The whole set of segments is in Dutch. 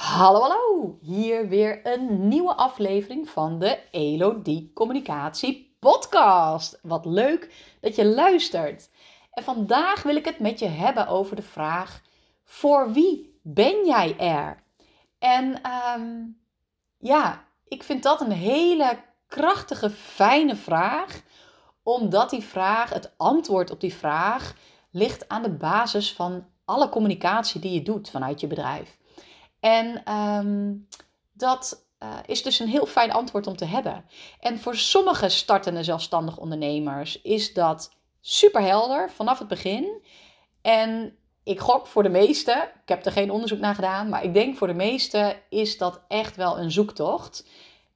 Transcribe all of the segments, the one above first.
Hallo, hallo! Hier weer een nieuwe aflevering van de Elodie Communicatie Podcast. Wat leuk dat je luistert. En vandaag wil ik het met je hebben over de vraag: voor wie ben jij er? En ehm, ja, ik vind dat een hele krachtige, fijne vraag, omdat die vraag, het antwoord op die vraag, ligt aan de basis van alle communicatie die je doet vanuit je bedrijf. En ehm, dat uh, is dus een heel fijn antwoord om te hebben. En voor sommige startende zelfstandig ondernemers is dat super helder vanaf het begin. En ik gok voor de meeste, ik heb er geen onderzoek naar gedaan, maar ik denk voor de meeste is dat echt wel een zoektocht.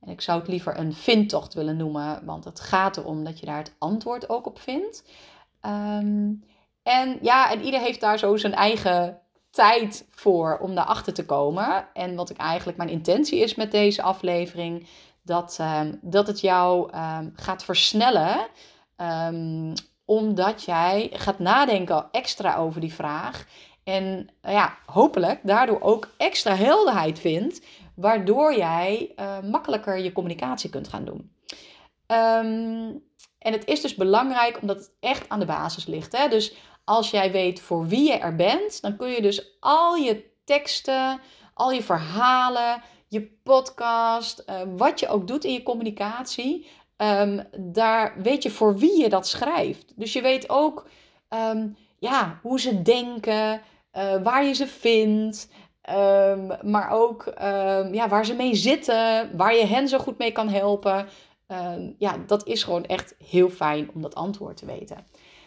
En ik zou het liever een vindtocht willen noemen, want het gaat erom dat je daar het antwoord ook op vindt. Um, en ja, en ieder heeft daar zo zijn eigen tijd voor om daarachter te komen. En wat ik eigenlijk mijn intentie is met deze aflevering, dat, um, dat het jou um, gaat versnellen. Um, omdat jij gaat nadenken extra over die vraag. En ja, hopelijk daardoor ook extra helderheid vindt. Waardoor jij uh, makkelijker je communicatie kunt gaan doen. en het is dus belangrijk omdat het echt aan de basis ligt. Hè? Dus als jij weet voor wie je er bent, dan kun je dus al je teksten, al je verhalen, je podcast, uh, wat je ook doet in je communicatie, um, daar weet je voor wie je dat schrijft. Dus je weet ook um, ja, hoe ze denken, uh, waar je ze vindt. Um, maar ook ja, waar ze mee zitten, waar je hen zo goed mee kan helpen. ja, dat is gewoon echt heel fijn om dat antwoord te weten.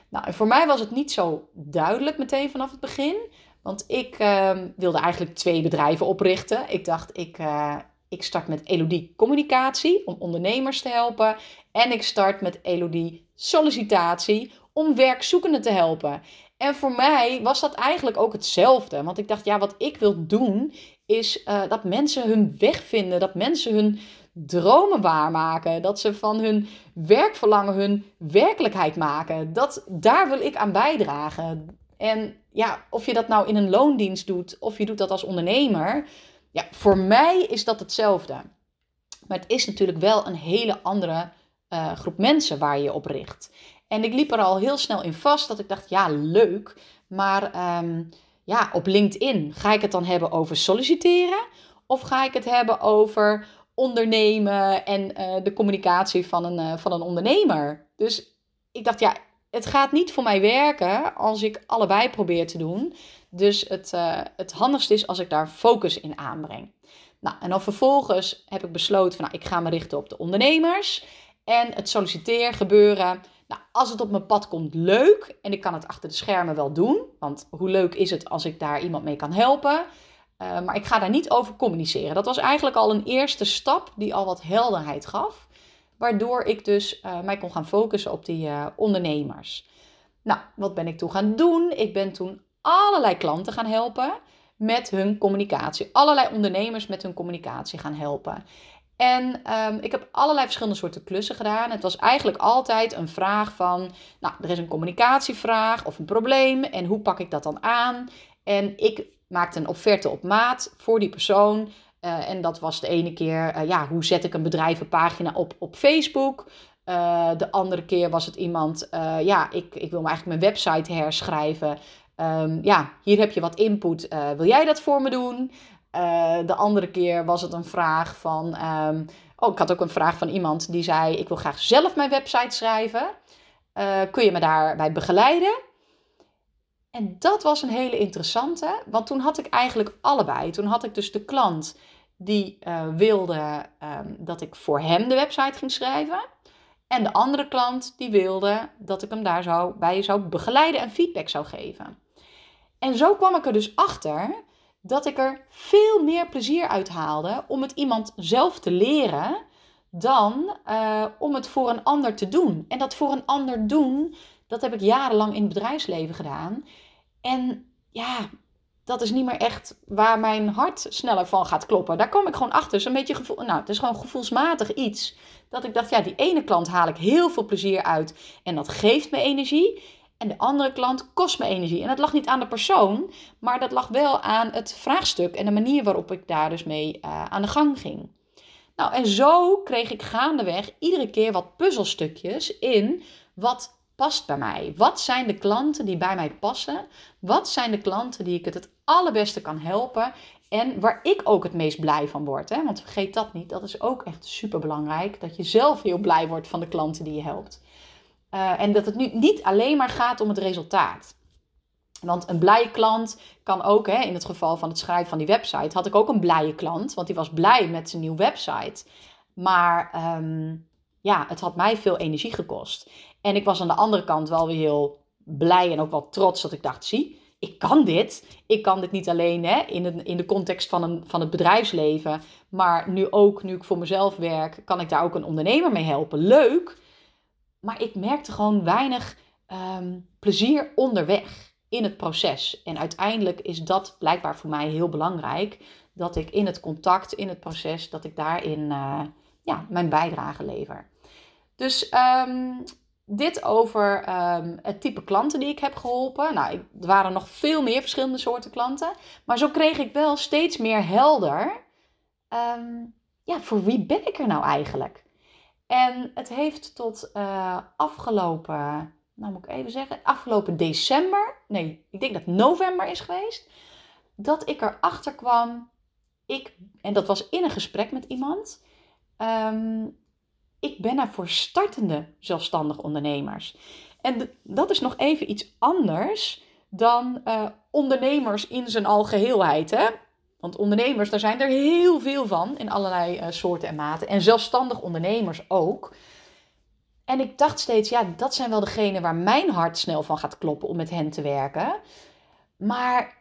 Nou, voor mij was het niet zo duidelijk meteen vanaf het begin. Want ik uh, wilde eigenlijk twee bedrijven oprichten. Ik dacht, ik, uh, ik start met Elodie Communicatie om ondernemers te helpen. En ik start met Elodie Sollicitatie om werkzoekenden te helpen. En voor mij was dat eigenlijk ook hetzelfde. Want ik dacht, ja, wat ik wil doen is uh, dat mensen hun weg vinden. Dat mensen hun dromen waarmaken. Dat ze van hun werkverlangen hun werkelijkheid maken. Dat, daar wil ik aan bijdragen. En ja, of je dat nou in een loondienst doet of je doet dat als ondernemer. Ja, voor mij is dat hetzelfde. Maar het is natuurlijk wel een hele andere uh, groep mensen waar je op richt. En ik liep er al heel snel in vast dat ik dacht, ja, leuk. Maar um, ja, op LinkedIn ga ik het dan hebben over solliciteren? Of ga ik het hebben over ondernemen en uh, de communicatie van een, uh, van een ondernemer. Dus ik dacht, ja, het gaat niet voor mij werken als ik allebei probeer te doen. Dus het, uh, het handigste is als ik daar focus in aanbreng. Nou, en dan vervolgens heb ik besloten van, nou, ik ga me richten op de ondernemers en het solliciteergebeuren. Nou, als het op mijn pad komt, leuk. En ik kan het achter de schermen wel doen. Want hoe leuk is het als ik daar iemand mee kan helpen? Uh, maar ik ga daar niet over communiceren. Dat was eigenlijk al een eerste stap die al wat helderheid gaf. Waardoor ik dus uh, mij kon gaan focussen op die uh, ondernemers. Nou, wat ben ik toen gaan doen? Ik ben toen allerlei klanten gaan helpen met hun communicatie. Allerlei ondernemers met hun communicatie gaan helpen. En um, ik heb allerlei verschillende soorten klussen gedaan. Het was eigenlijk altijd een vraag van, nou, er is een communicatievraag of een probleem en hoe pak ik dat dan aan? En ik maakte een offerte op maat voor die persoon. Uh, en dat was de ene keer, uh, ja, hoe zet ik een bedrijvenpagina op op Facebook? Uh, de andere keer was het iemand, ja, ik, ik wil eigenlijk mijn website herschrijven. Um, ja, hier heb je wat input. wil jij dat voor me doen? de andere keer was het een vraag van, um, oh, ik had ook een vraag van iemand die zei, ik wil graag zelf mijn website schrijven. kun je me daarbij begeleiden? En dat was een hele interessante, want toen had ik eigenlijk allebei. Toen had ik dus de klant die uh, wilde um, dat ik voor hem de website ging schrijven. En de andere klant die wilde dat ik hem daar zou, bij zou begeleiden en feedback zou geven. En zo kwam ik er dus achter dat ik er veel meer plezier uit haalde om het iemand zelf te leren dan uh, om het voor een ander te doen. En dat voor een ander doen, dat heb ik jarenlang in het bedrijfsleven gedaan. En ja, dat is niet meer echt waar mijn hart sneller van gaat kloppen. Daar kom ik gewoon achter. Zo'n beetje gevoel, nou, het is gewoon gevoelsmatig iets. Dat ik dacht, ja, die ene klant haal ik heel veel plezier uit. En dat geeft me energie. En de andere klant kost me energie. En dat lag niet aan de persoon, maar dat lag wel aan het vraagstuk en de manier waarop ik daar dus mee uh, aan de gang ging. Nou, en zo kreeg ik gaandeweg iedere keer wat puzzelstukjes in wat past bij mij. Wat zijn de klanten die bij mij passen? Wat zijn de klanten die ik het het allerbeste kan helpen? En waar ik ook het meest blij van word. Hè? Want vergeet dat niet, dat is ook echt super belangrijk. Dat je zelf heel blij wordt van de klanten die je helpt. Uh, en dat het nu niet alleen maar gaat om het resultaat. Want een blije klant kan ook, hè, in het geval van het schrijven van die website, had ik ook een blije klant, want die was blij met zijn nieuwe website. Maar um, ja, het had mij veel energie gekost. En ik was aan de andere kant wel weer heel blij en ook wel trots dat ik dacht, zie, ik kan dit. Ik kan dit niet alleen hè, in, de, in de context van, een, van het bedrijfsleven, maar nu ook, nu ik voor mezelf werk, kan ik daar ook een ondernemer mee helpen. Leuk, maar ik merkte gewoon weinig um, plezier onderweg in het proces. En uiteindelijk is dat blijkbaar voor mij heel belangrijk. Dat ik in het contact, in het proces, dat ik daarin uh, ja, mijn bijdrage lever. Dus um, dit over um, het type klanten die ik heb geholpen. Nou, er waren nog veel meer verschillende soorten klanten. Maar zo kreeg ik wel steeds meer helder. Um, ja, voor wie ben ik er nou eigenlijk? En het heeft tot uh, afgelopen, nou moet ik even zeggen, afgelopen december, nee, ik denk dat november is geweest, dat ik erachter kwam, ik, en dat was in een gesprek met iemand, um, ik ben er voor startende zelfstandig ondernemers. En dat is nog even iets anders dan uh, ondernemers in zijn algeheelheid. Hè? Want ondernemers, daar zijn er heel veel van in allerlei uh, soorten en maten. En zelfstandig ondernemers ook. En ik dacht steeds, ja, dat zijn wel degenen waar mijn hart snel van gaat kloppen om met hen te werken. Maar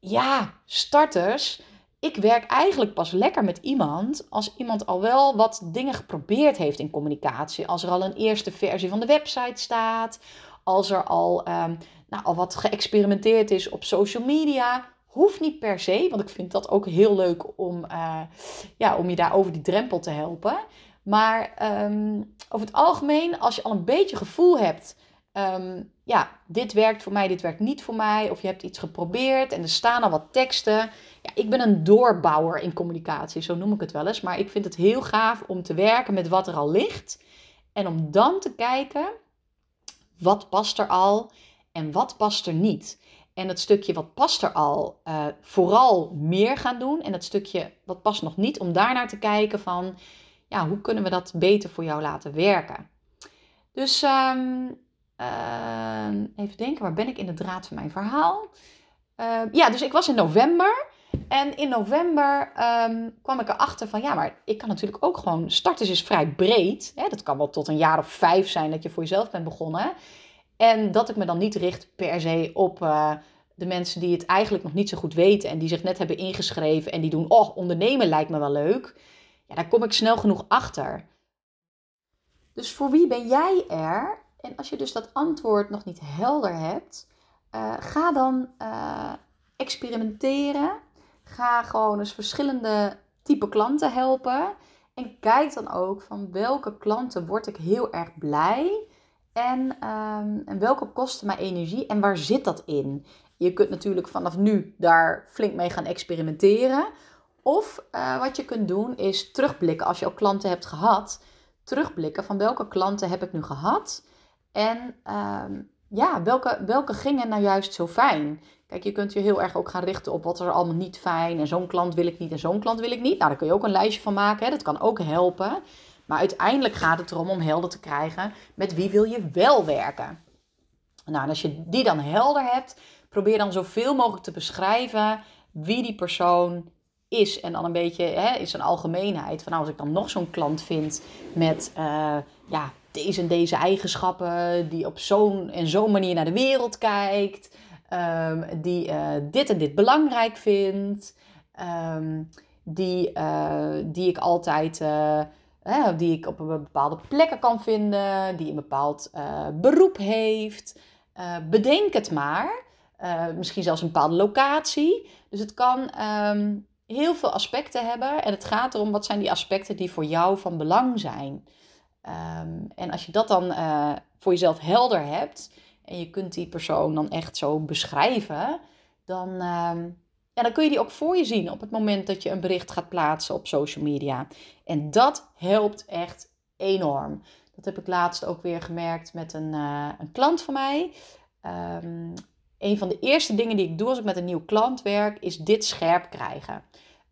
ja, starters, ik werk eigenlijk pas lekker met iemand als iemand al wel wat dingen geprobeerd heeft in communicatie. Als er al een eerste versie van de website staat, als er al, um, nou, al wat geëxperimenteerd is op social media. Hoeft niet per se, want ik vind dat ook heel leuk om, uh, ja, om je daar over die drempel te helpen. Maar um, over het algemeen, als je al een beetje gevoel hebt Um, ja, dit werkt voor mij, dit werkt niet voor mij. Of je hebt iets geprobeerd en er staan al wat teksten. Ik ben een doorbouwer in communicatie, zo noem ik het wel eens. Maar ik vind het heel gaaf om te werken met wat er al ligt. En om dan te kijken, wat past er al en wat past er niet. En het stukje wat past er al, uh, vooral meer gaan doen. En het stukje wat past nog niet, om daarnaar te kijken van, ja, hoe kunnen we dat beter voor jou laten werken. Dus um, uh, even denken, waar ben ik in de draad van mijn verhaal? Uh, ja, dus ik was in november. En in november um, kwam ik erachter van ja, maar ik kan natuurlijk ook gewoon. Starters is vrij breed. Hè? Dat kan wel tot een jaar of vijf zijn dat je voor jezelf bent begonnen. En dat ik me dan niet richt per se op uh, de mensen die het eigenlijk nog niet zo goed weten. En die zich net hebben ingeschreven en die doen, oh, ondernemen lijkt me wel leuk. Ja, daar kom ik snel genoeg achter. Dus voor wie ben jij er en als je dus dat antwoord nog niet helder hebt, uh, ga dan uh, experimenteren. Ga gewoon eens verschillende type klanten helpen. En kijk dan ook van welke klanten word ik heel erg blij. En, um, en welke kosten mij energie en waar zit dat in? Je kunt natuurlijk vanaf nu daar flink mee gaan experimenteren. Of uh, wat je kunt doen is terugblikken als je ook klanten hebt gehad. Terugblikken van welke klanten heb ik nu gehad en um, ja, welke, welke gingen nou juist zo fijn? Kijk, je kunt je heel erg ook gaan richten op wat er allemaal niet fijn. En zo'n klant wil ik niet en zo'n klant wil ik niet. Nou, daar kun je ook een lijstje van maken. Hè? Dat kan ook helpen. Maar uiteindelijk gaat het erom om helder te krijgen met wie wil je wel werken. Nou, en als je die dan helder hebt, probeer dan zoveel mogelijk te beschrijven wie die persoon is. En dan een beetje hè, in zijn algemeenheid. Van nou, als ik dan nog zo'n klant vind met uh, ja, deze en deze eigenschappen, die op zo'n en zo'n manier naar de wereld kijkt, um, die uh, dit en dit belangrijk vindt, um, die, uh, die ik altijd, uh, die ik op een bepaalde plekken kan vinden, die een bepaald beroep heeft. bedenk het maar. misschien zelfs een bepaalde locatie. Dus het kan um, heel veel aspecten hebben. En het gaat erom wat zijn die aspecten die voor jou van belang zijn. Um, en als je dat dan uh, voor jezelf helder hebt en je kunt die persoon dan echt zo beschrijven, dan, ehm, ja, dan kun je die ook voor je zien op het moment dat je een bericht gaat plaatsen op social media. En dat helpt echt enorm. Dat heb ik laatst ook weer gemerkt met een, uh, een klant van mij. Um, een van de eerste dingen die ik doe als ik met een nieuw klant werk, is dit scherp krijgen.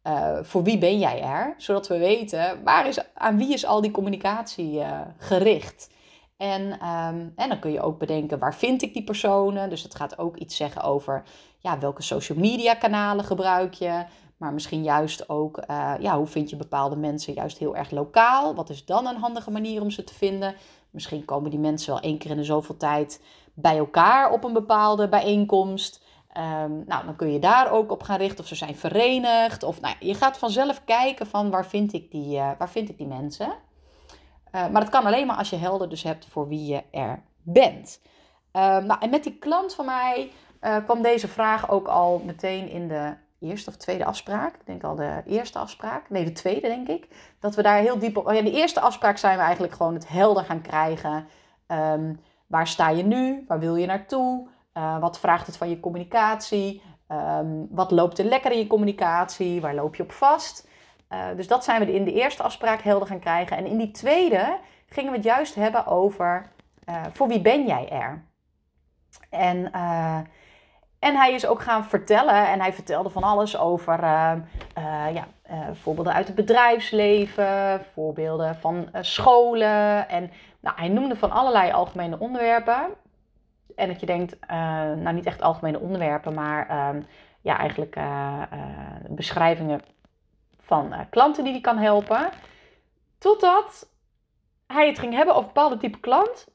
Uh, voor wie ben jij er? Zodat we weten waar is, aan wie is al die communicatie uh, gericht. En, um, en dan kun je ook bedenken waar vind ik die personen. Dus het gaat ook iets zeggen over ja, welke social media kanalen gebruik je. Maar misschien juist ook uh, ja, hoe vind je bepaalde mensen juist heel erg lokaal. Wat is dan een handige manier om ze te vinden? Misschien komen die mensen wel één keer in de zoveel tijd bij elkaar op een bepaalde bijeenkomst. Um, nou, dan kun je daar ook op gaan richten of ze zijn verenigd. Of nou, je gaat vanzelf kijken van waar vind ik die, uh, waar vind ik die mensen. Uh, maar dat kan alleen maar als je helder dus hebt voor wie je er bent. Uh, nou, en met die klant van mij uh, kwam deze vraag ook al meteen in de eerste of tweede afspraak. Ik denk al de eerste afspraak. Nee, de tweede denk ik. Dat we daar heel diep op... Oh ja, de eerste afspraak zijn we eigenlijk gewoon het helder gaan krijgen. Um, waar sta je nu? Waar wil je naartoe? Uh, wat vraagt het van je communicatie? Um, wat loopt er lekker in je communicatie? Waar loop je op vast? Uh, dus dat zijn we in de eerste afspraak helder gaan krijgen. En in die tweede gingen we het juist hebben over uh, voor wie ben jij er? En, en hij is ook gaan vertellen en hij vertelde van alles over ja, voorbeelden uit het bedrijfsleven, voorbeelden van scholen. En nou, hij noemde van allerlei algemene onderwerpen en dat je denkt, uh, nou niet echt algemene onderwerpen, maar uh, ja, eigenlijk uh, beschrijvingen van klanten die hij kan helpen. Totdat hij het ging hebben over bepaalde type klant.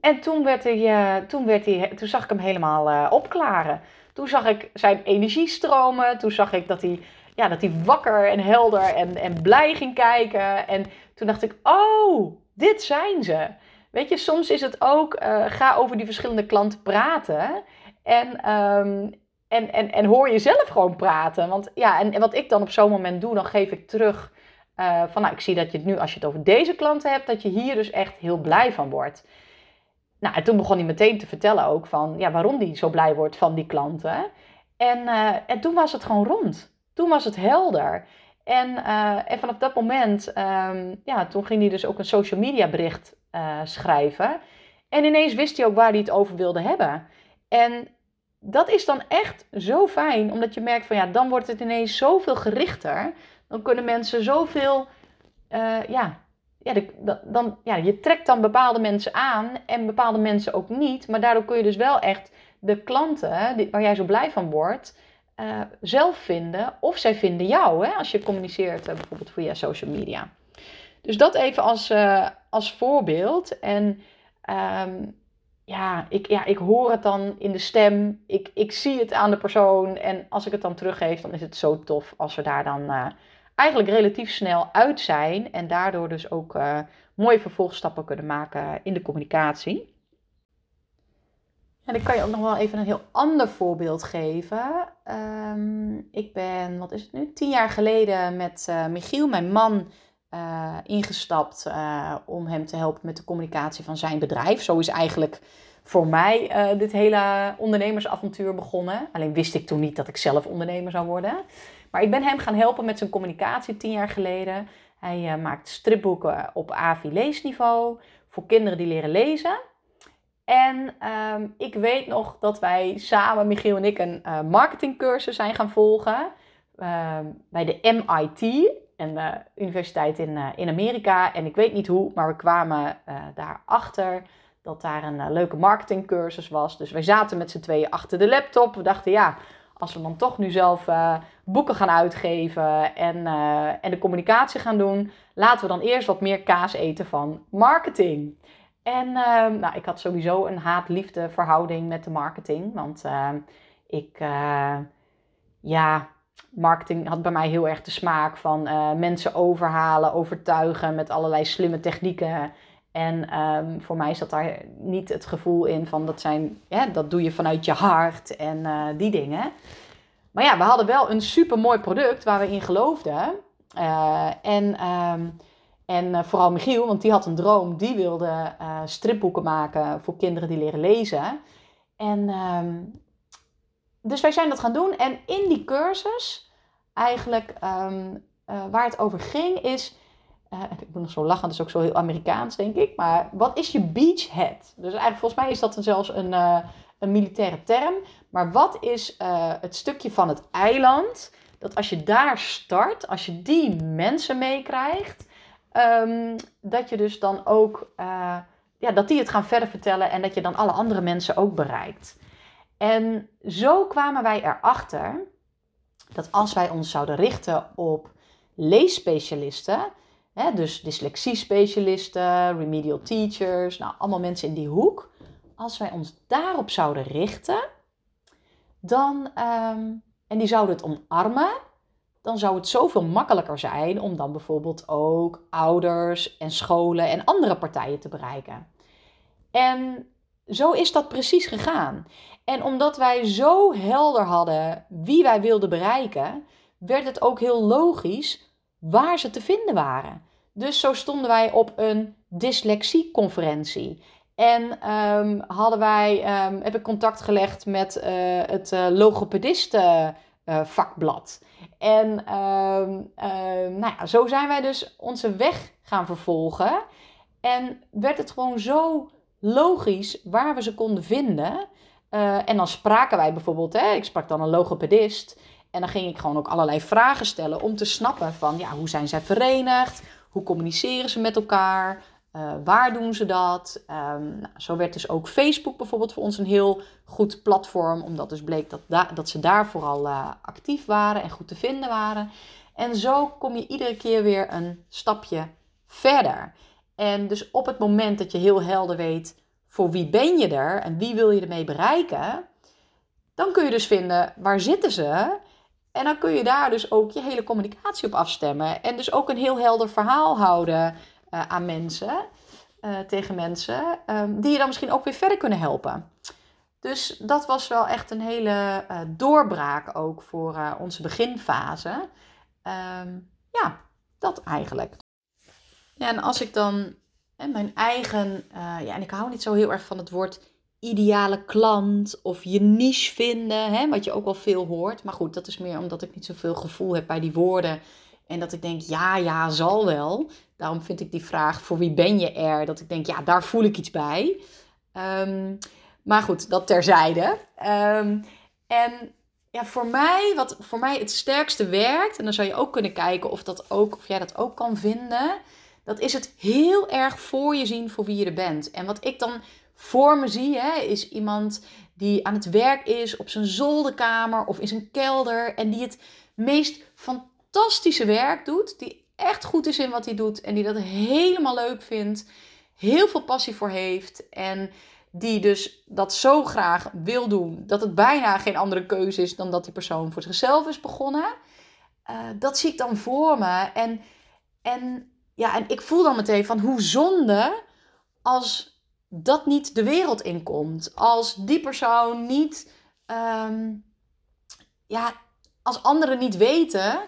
En toen, werd hij, toen, werd hij, toen zag ik hem helemaal opklaren. Toen zag ik zijn energie stromen. Toen zag ik dat hij, ja, dat hij wakker en helder en, en blij ging kijken. En toen dacht ik, oh, dit zijn ze. Weet je, soms is het ook, uh, ga over die verschillende klanten praten. En, um, en, en, en hoor jezelf gewoon praten. Want ja, en, wat ik dan op zo'n moment doe, dan geef ik terug uh, van, nou, ik zie dat je het nu, als je het over deze klanten hebt, dat je hier dus echt heel blij van wordt. Nou, en toen begon hij meteen te vertellen ook van, ja, waarom hij zo blij wordt van die klanten. En, uh, en toen was het gewoon rond. Toen was het helder. En, en vanaf dat moment, um, ja, toen ging hij dus ook een social media bericht uh, schrijven. En ineens wist hij ook waar hij het over wilde hebben. En dat is dan echt zo fijn, omdat je merkt van ja, dan wordt het ineens zoveel gerichter. Dan kunnen mensen zoveel, uh, ja, ja, dan, ja, je trekt dan bepaalde mensen aan en bepaalde mensen ook niet. Maar daardoor kun je dus wel echt de klanten die, waar jij zo blij van wordt, uh, zelf vinden. Of zij vinden jou, hè, als je communiceert bijvoorbeeld via social media. Dus dat even als, uh, als voorbeeld. En um, ja, ik, ja, ik hoor het dan in de stem. Ik, ik zie het aan de persoon. En als ik het dan teruggeef, dan is het zo tof als we daar dan uh, eigenlijk relatief snel uit zijn. En daardoor dus ook uh, mooie vervolgstappen kunnen maken in de communicatie. En ik kan je ook nog wel even een heel ander voorbeeld geven. Um, ik ben, wat is het nu, tien jaar geleden met Michiel, mijn man, uh, ingestapt uh, om hem te helpen met de communicatie van zijn bedrijf. Zo is eigenlijk voor mij uh, dit hele ondernemersavontuur begonnen. Alleen wist ik toen niet dat ik zelf ondernemer zou worden. Maar ik ben hem gaan helpen met zijn communicatie tien jaar geleden. Hij maakt stripboeken op AVI leesniveau voor kinderen die leren lezen. En um, ik weet nog dat wij samen, Michiel en ik, een marketingcursus zijn gaan volgen ehm, bij de MIT en de universiteit in, uh, in Amerika. En ik weet niet hoe, maar we kwamen uh, daarachter dat daar een uh, leuke marketingcursus was. Dus wij zaten met z'n tweeën achter de laptop. We dachten, ja, als we dan toch nu zelf boeken gaan uitgeven en, en de communicatie gaan doen, laten we dan eerst wat meer kaas eten van marketing. En nou, ik had sowieso een haat-liefde verhouding met de marketing. Want ik, ja, marketing had bij mij heel erg de smaak van uh, mensen overhalen, overtuigen met allerlei slimme technieken. En um, voor mij zat daar niet het gevoel in van dat zijn, ja, dat doe je vanuit je hart en uh, die dingen. Maar ja, we hadden wel een super mooi product waar we in geloofden. Uh, en, um, En vooral Michiel, want die had een droom. Die wilde stripboeken maken voor kinderen die leren lezen. En ehm, dus wij zijn dat gaan doen. En in die cursus, eigenlijk ehm, waar het over ging, is uh, ik moet nog zo lachen, dat is ook zo heel Amerikaans, denk ik. Maar wat is je beachhead? Dus eigenlijk, volgens mij is dat zelfs een, uh, een militaire term. Maar wat is het stukje van het eiland? Dat als je daar start, als je die mensen meekrijgt, um, dat je dus dan ook, ja, dat die het gaan verder vertellen en dat je dan alle andere mensen ook bereikt. En zo kwamen wij erachter dat als wij ons zouden richten op leesspecialisten, Hè, dus dyslexie-specialisten, remedial teachers, nou, allemaal mensen in die hoek. Als wij ons daarop zouden richten, dan, ehm, en die zouden het omarmen, dan zou het zoveel makkelijker zijn om dan bijvoorbeeld ook ouders en scholen en andere partijen te bereiken. En zo is dat precies gegaan. En omdat wij zo helder hadden wie wij wilden bereiken, werd het ook heel logisch waar ze te vinden waren. Dus zo stonden wij op een dyslexieconferentie. En ehm, hadden wij, um, heb ik contact gelegd met uh, het uh, logopedisten uh, vakblad. En ehm, nou ja, zo zijn wij dus onze weg gaan vervolgen. En werd het gewoon zo logisch waar we ze konden vinden. En dan spraken wij bijvoorbeeld, hè, ik sprak dan een logopedist. En dan ging ik gewoon ook allerlei vragen stellen om te snappen van ja, hoe zijn zij verenigd? Hoe communiceren ze met elkaar? Uh, waar doen ze dat? Um, nou, zo werd dus ook Facebook bijvoorbeeld voor ons een heel goed platform, omdat dus bleek dat, dat ze daar vooral uh, actief waren en goed te vinden waren. En zo kom je iedere keer weer een stapje verder. En dus op het moment dat je heel helder weet voor wie ben je er en wie wil je ermee bereiken, dan kun je dus vinden waar zitten ze en dan kun je daar dus ook je hele communicatie op afstemmen. En dus ook een heel helder verhaal houden uh, aan mensen, uh, tegen mensen, um, die je dan misschien ook weer verder kunnen helpen. Dus dat was wel echt een hele uh, doorbraak ook voor onze beginfase. Um, ja, dat eigenlijk. Ja, en als ik dan mijn eigen, ja, en ik hou niet zo heel erg van het woord ideale klant of je niche vinden, hè, wat je ook wel veel hoort. Maar goed, dat is meer omdat ik niet zoveel gevoel heb bij die woorden. En dat ik denk, ja, ja, zal wel. Daarom vind ik die vraag, voor wie ben je er? Dat ik denk, ja, daar voel ik iets bij. Um, maar goed, dat terzijde. Um, en ja, voor mij, wat voor mij het sterkste werkt, en dan zou je ook kunnen kijken of, dat ook, of jij dat ook kan vinden, dat is het heel erg voor je zien voor wie je er bent. En wat ik dan voor me zie, hè, is iemand die aan het werk is op zijn zolderkamer of in zijn kelder en die het meest fantastische werk doet, die echt goed is in wat hij doet en die dat helemaal leuk vindt, heel veel passie voor heeft en die dus dat zo graag wil doen dat het bijna geen andere keuze is dan dat die persoon voor zichzelf is begonnen. Uh, dat zie ik dan voor me en, en ja, en ik voel dan meteen van hoe zonde als dat niet de wereld inkomt. Als die persoon niet, um, ja, als anderen niet weten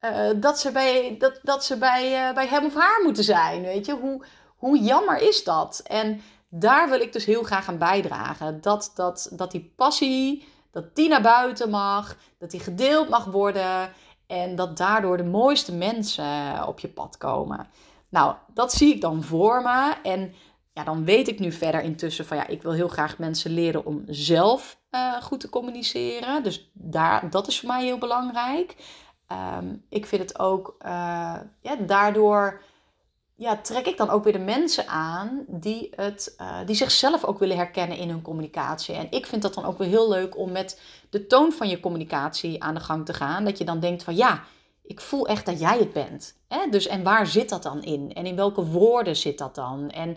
uh, dat ze, bij, dat, dat ze bij, uh, bij hem of haar moeten zijn. Weet je, hoe, hoe jammer is dat? En daar wil ik dus heel graag aan bijdragen. Dat, dat, dat die passie, dat die naar buiten mag, dat die gedeeld mag worden. En dat daardoor de mooiste mensen op je pad komen. Nou, dat zie ik dan voor me. En ja, dan weet ik nu verder intussen van ja, ik wil heel graag mensen leren om zelf uh, goed te communiceren. Dus daar, dat is voor mij heel belangrijk. Um, ik vind het ook, uh, ja, daardoor ja, trek ik dan ook weer de mensen aan die, het, uh, die zichzelf ook willen herkennen in hun communicatie. En ik vind dat dan ook weer heel leuk om met de toon van je communicatie aan de gang te gaan. Dat je dan denkt van ja, ik voel echt dat jij het bent. Hè? Dus en waar zit dat dan in? En in welke woorden zit dat dan? En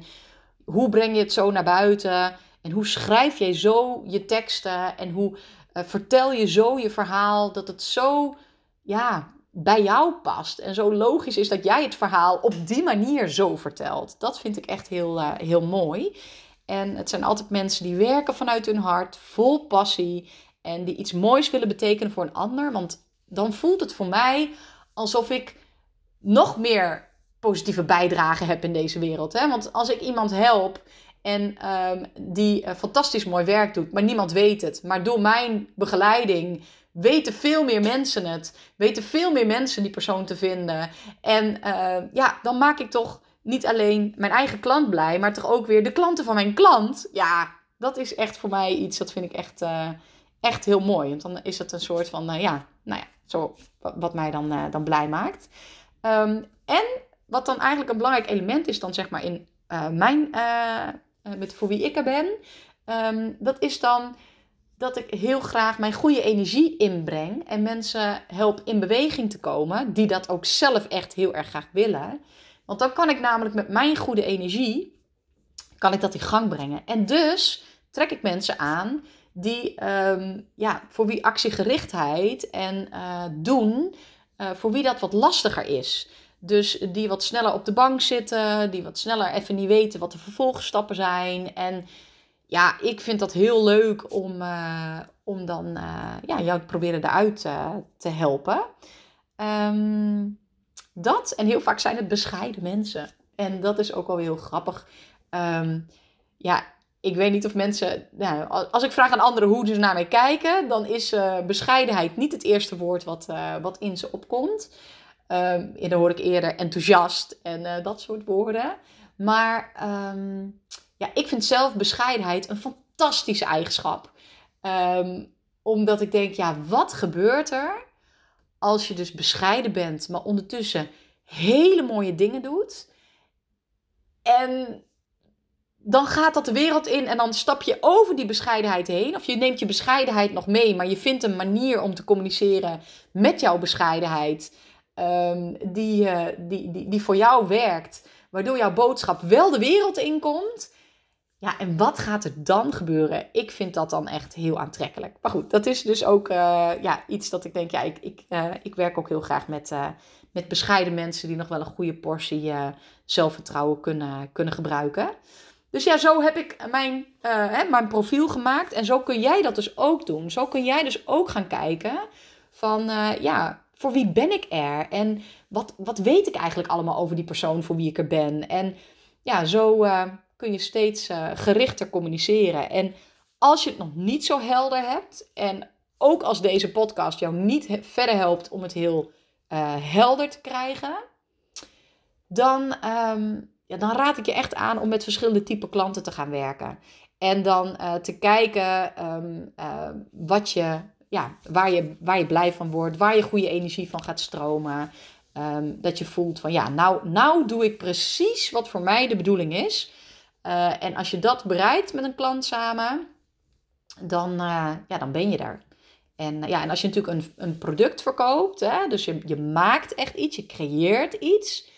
hoe breng je het zo naar buiten? En hoe schrijf jij zo je teksten? En hoe uh, vertel je zo je verhaal dat het zo ja, bij jou past? En zo logisch is dat jij het verhaal op die manier zo vertelt. Dat vind ik echt heel, uh, heel mooi. En het zijn altijd mensen die werken vanuit hun hart, vol passie. En die iets moois willen betekenen voor een ander. Want dan voelt het voor mij alsof ik nog meer positieve bijdrage heb in deze wereld. Hè? Want als ik iemand help en ehm, die uh, fantastisch mooi werk doet, maar niemand weet het. Maar door mijn begeleiding weten veel meer mensen het. Weten veel meer mensen die persoon te vinden. En uh, ja, dan maak ik toch niet alleen mijn eigen klant blij, maar toch ook weer de klanten van mijn klant. Ja, dat is echt voor mij iets, dat vind ik echt, uh, echt heel mooi. Want dan is het een soort van, ja, nou ja, zo, wat mij dan, dan blij maakt. Um, en wat dan eigenlijk een belangrijk element is dan zeg maar in mijn eh, met voor wie ik er ben. Um, dat is dan dat ik heel graag mijn goede energie inbreng en mensen help in beweging te komen, die dat ook zelf echt heel erg graag willen. Want dan kan ik namelijk met mijn goede energie, kan ik dat in gang brengen. En dus trek ik mensen aan die, um, ja, voor wie actiegerichtheid en uh, doen, uh, voor wie dat wat lastiger is. Dus die wat sneller op de bank zitten, die wat sneller even niet weten wat de vervolgstappen zijn. En ja, ik vind dat heel leuk om, uh, om dan uh, ja, jou te proberen eruit uh, te helpen. Um, dat, en heel vaak zijn het bescheiden mensen. En dat is ook wel heel grappig. Um, ja, ik weet niet of mensen. Nou, als ik vraag aan anderen hoe ze naar mij kijken, dan is bescheidenheid niet het eerste woord wat, wat in ze opkomt. Um, dan hoor ik eerder enthousiast en dat soort woorden. Maar ja, ik vind zelf bescheidenheid een fantastische eigenschap. Um, omdat ik denk, ja, wat gebeurt er als je dus bescheiden bent, maar ondertussen hele mooie dingen doet? En dan gaat dat de wereld in en dan stap je over die bescheidenheid heen. Of je neemt je bescheidenheid nog mee, maar je vindt een manier om te communiceren met jouw bescheidenheid. Um, die, uh, die, die, die voor jou werkt, waardoor jouw boodschap wel de wereld inkomt. Ja, en wat gaat er dan gebeuren? Ik vind dat dan echt heel aantrekkelijk. Maar goed, dat is dus ook uh, ja, iets dat ik denk, ja, ik, ik, uh, ik werk ook heel graag met, met bescheiden mensen die nog wel een goede portie zelfvertrouwen kunnen, kunnen gebruiken. Dus ja, zo heb ik mijn, hè, mijn profiel gemaakt. En zo kun jij dat dus ook doen. Zo kun jij dus ook gaan kijken van, ja, voor wie ben ik er? En wat, wat weet ik eigenlijk allemaal over die persoon voor wie ik er ben? En ja, zo kun je steeds uh, gerichter communiceren. En als je het nog niet zo helder hebt, en ook als deze podcast jou niet verder helpt om het heel uh, helder te krijgen, dan, um, ja, dan raad ik je echt aan om met verschillende type klanten te gaan werken. En dan te kijken um, wat je ja, waar, je, waar je blij van wordt, waar je goede energie van gaat stromen. Um, dat je voelt van ja, nou, nou doe ik precies wat voor mij de bedoeling is. Uh, en als je dat bereidt met een klant samen, dan, uh, ja, dan ben je er. En, ja, en als je natuurlijk een, een product verkoopt, hè, dus je, je maakt echt iets, je creëert iets,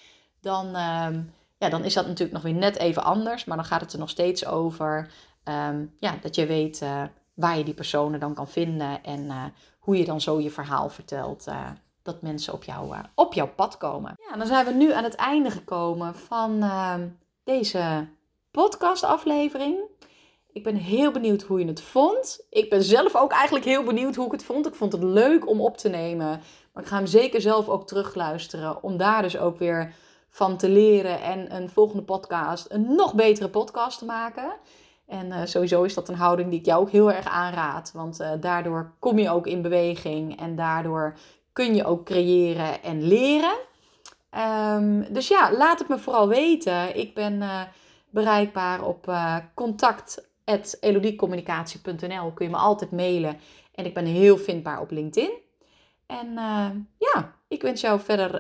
dan, uh, ja, dan is dat natuurlijk nog weer net even anders. Maar dan gaat het er nog steeds over um, ja, dat je weet eh, waar je die personen dan kan vinden en hoe je dan zo je verhaal vertelt. Dat mensen op, jou, op jouw pad komen. Ja, dan zijn we nu aan het einde gekomen van deze podcastaflevering. Ik ben heel benieuwd hoe je het vond. Ik ben zelf ook eigenlijk heel benieuwd hoe ik het vond. Ik vond het leuk om op te nemen. Maar ik ga hem zeker zelf ook terugluisteren. Om daar dus ook weer van te leren. En een volgende podcast een nog betere podcast te maken. En uh, sowieso is dat een houding die ik jou ook heel erg aanraad. Want uh, daardoor kom je ook in beweging en daardoor kun je ook creëren en leren. Um, dus ja, laat het me vooral weten. Ik ben uh, bereikbaar op contact.elodiecommunicatie.nl. Kun je me altijd mailen. En ik ben heel vindbaar op LinkedIn. En ja, ik wens jou verder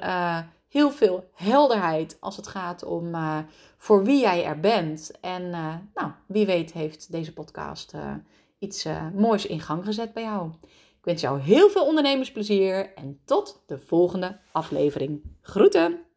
heel veel helderheid als het gaat om uh, voor wie jij er bent. En uh, nou, wie weet heeft deze podcast uh, iets moois in gang gezet bij jou. Ik wens jou heel veel ondernemersplezier en tot de volgende aflevering. Groeten!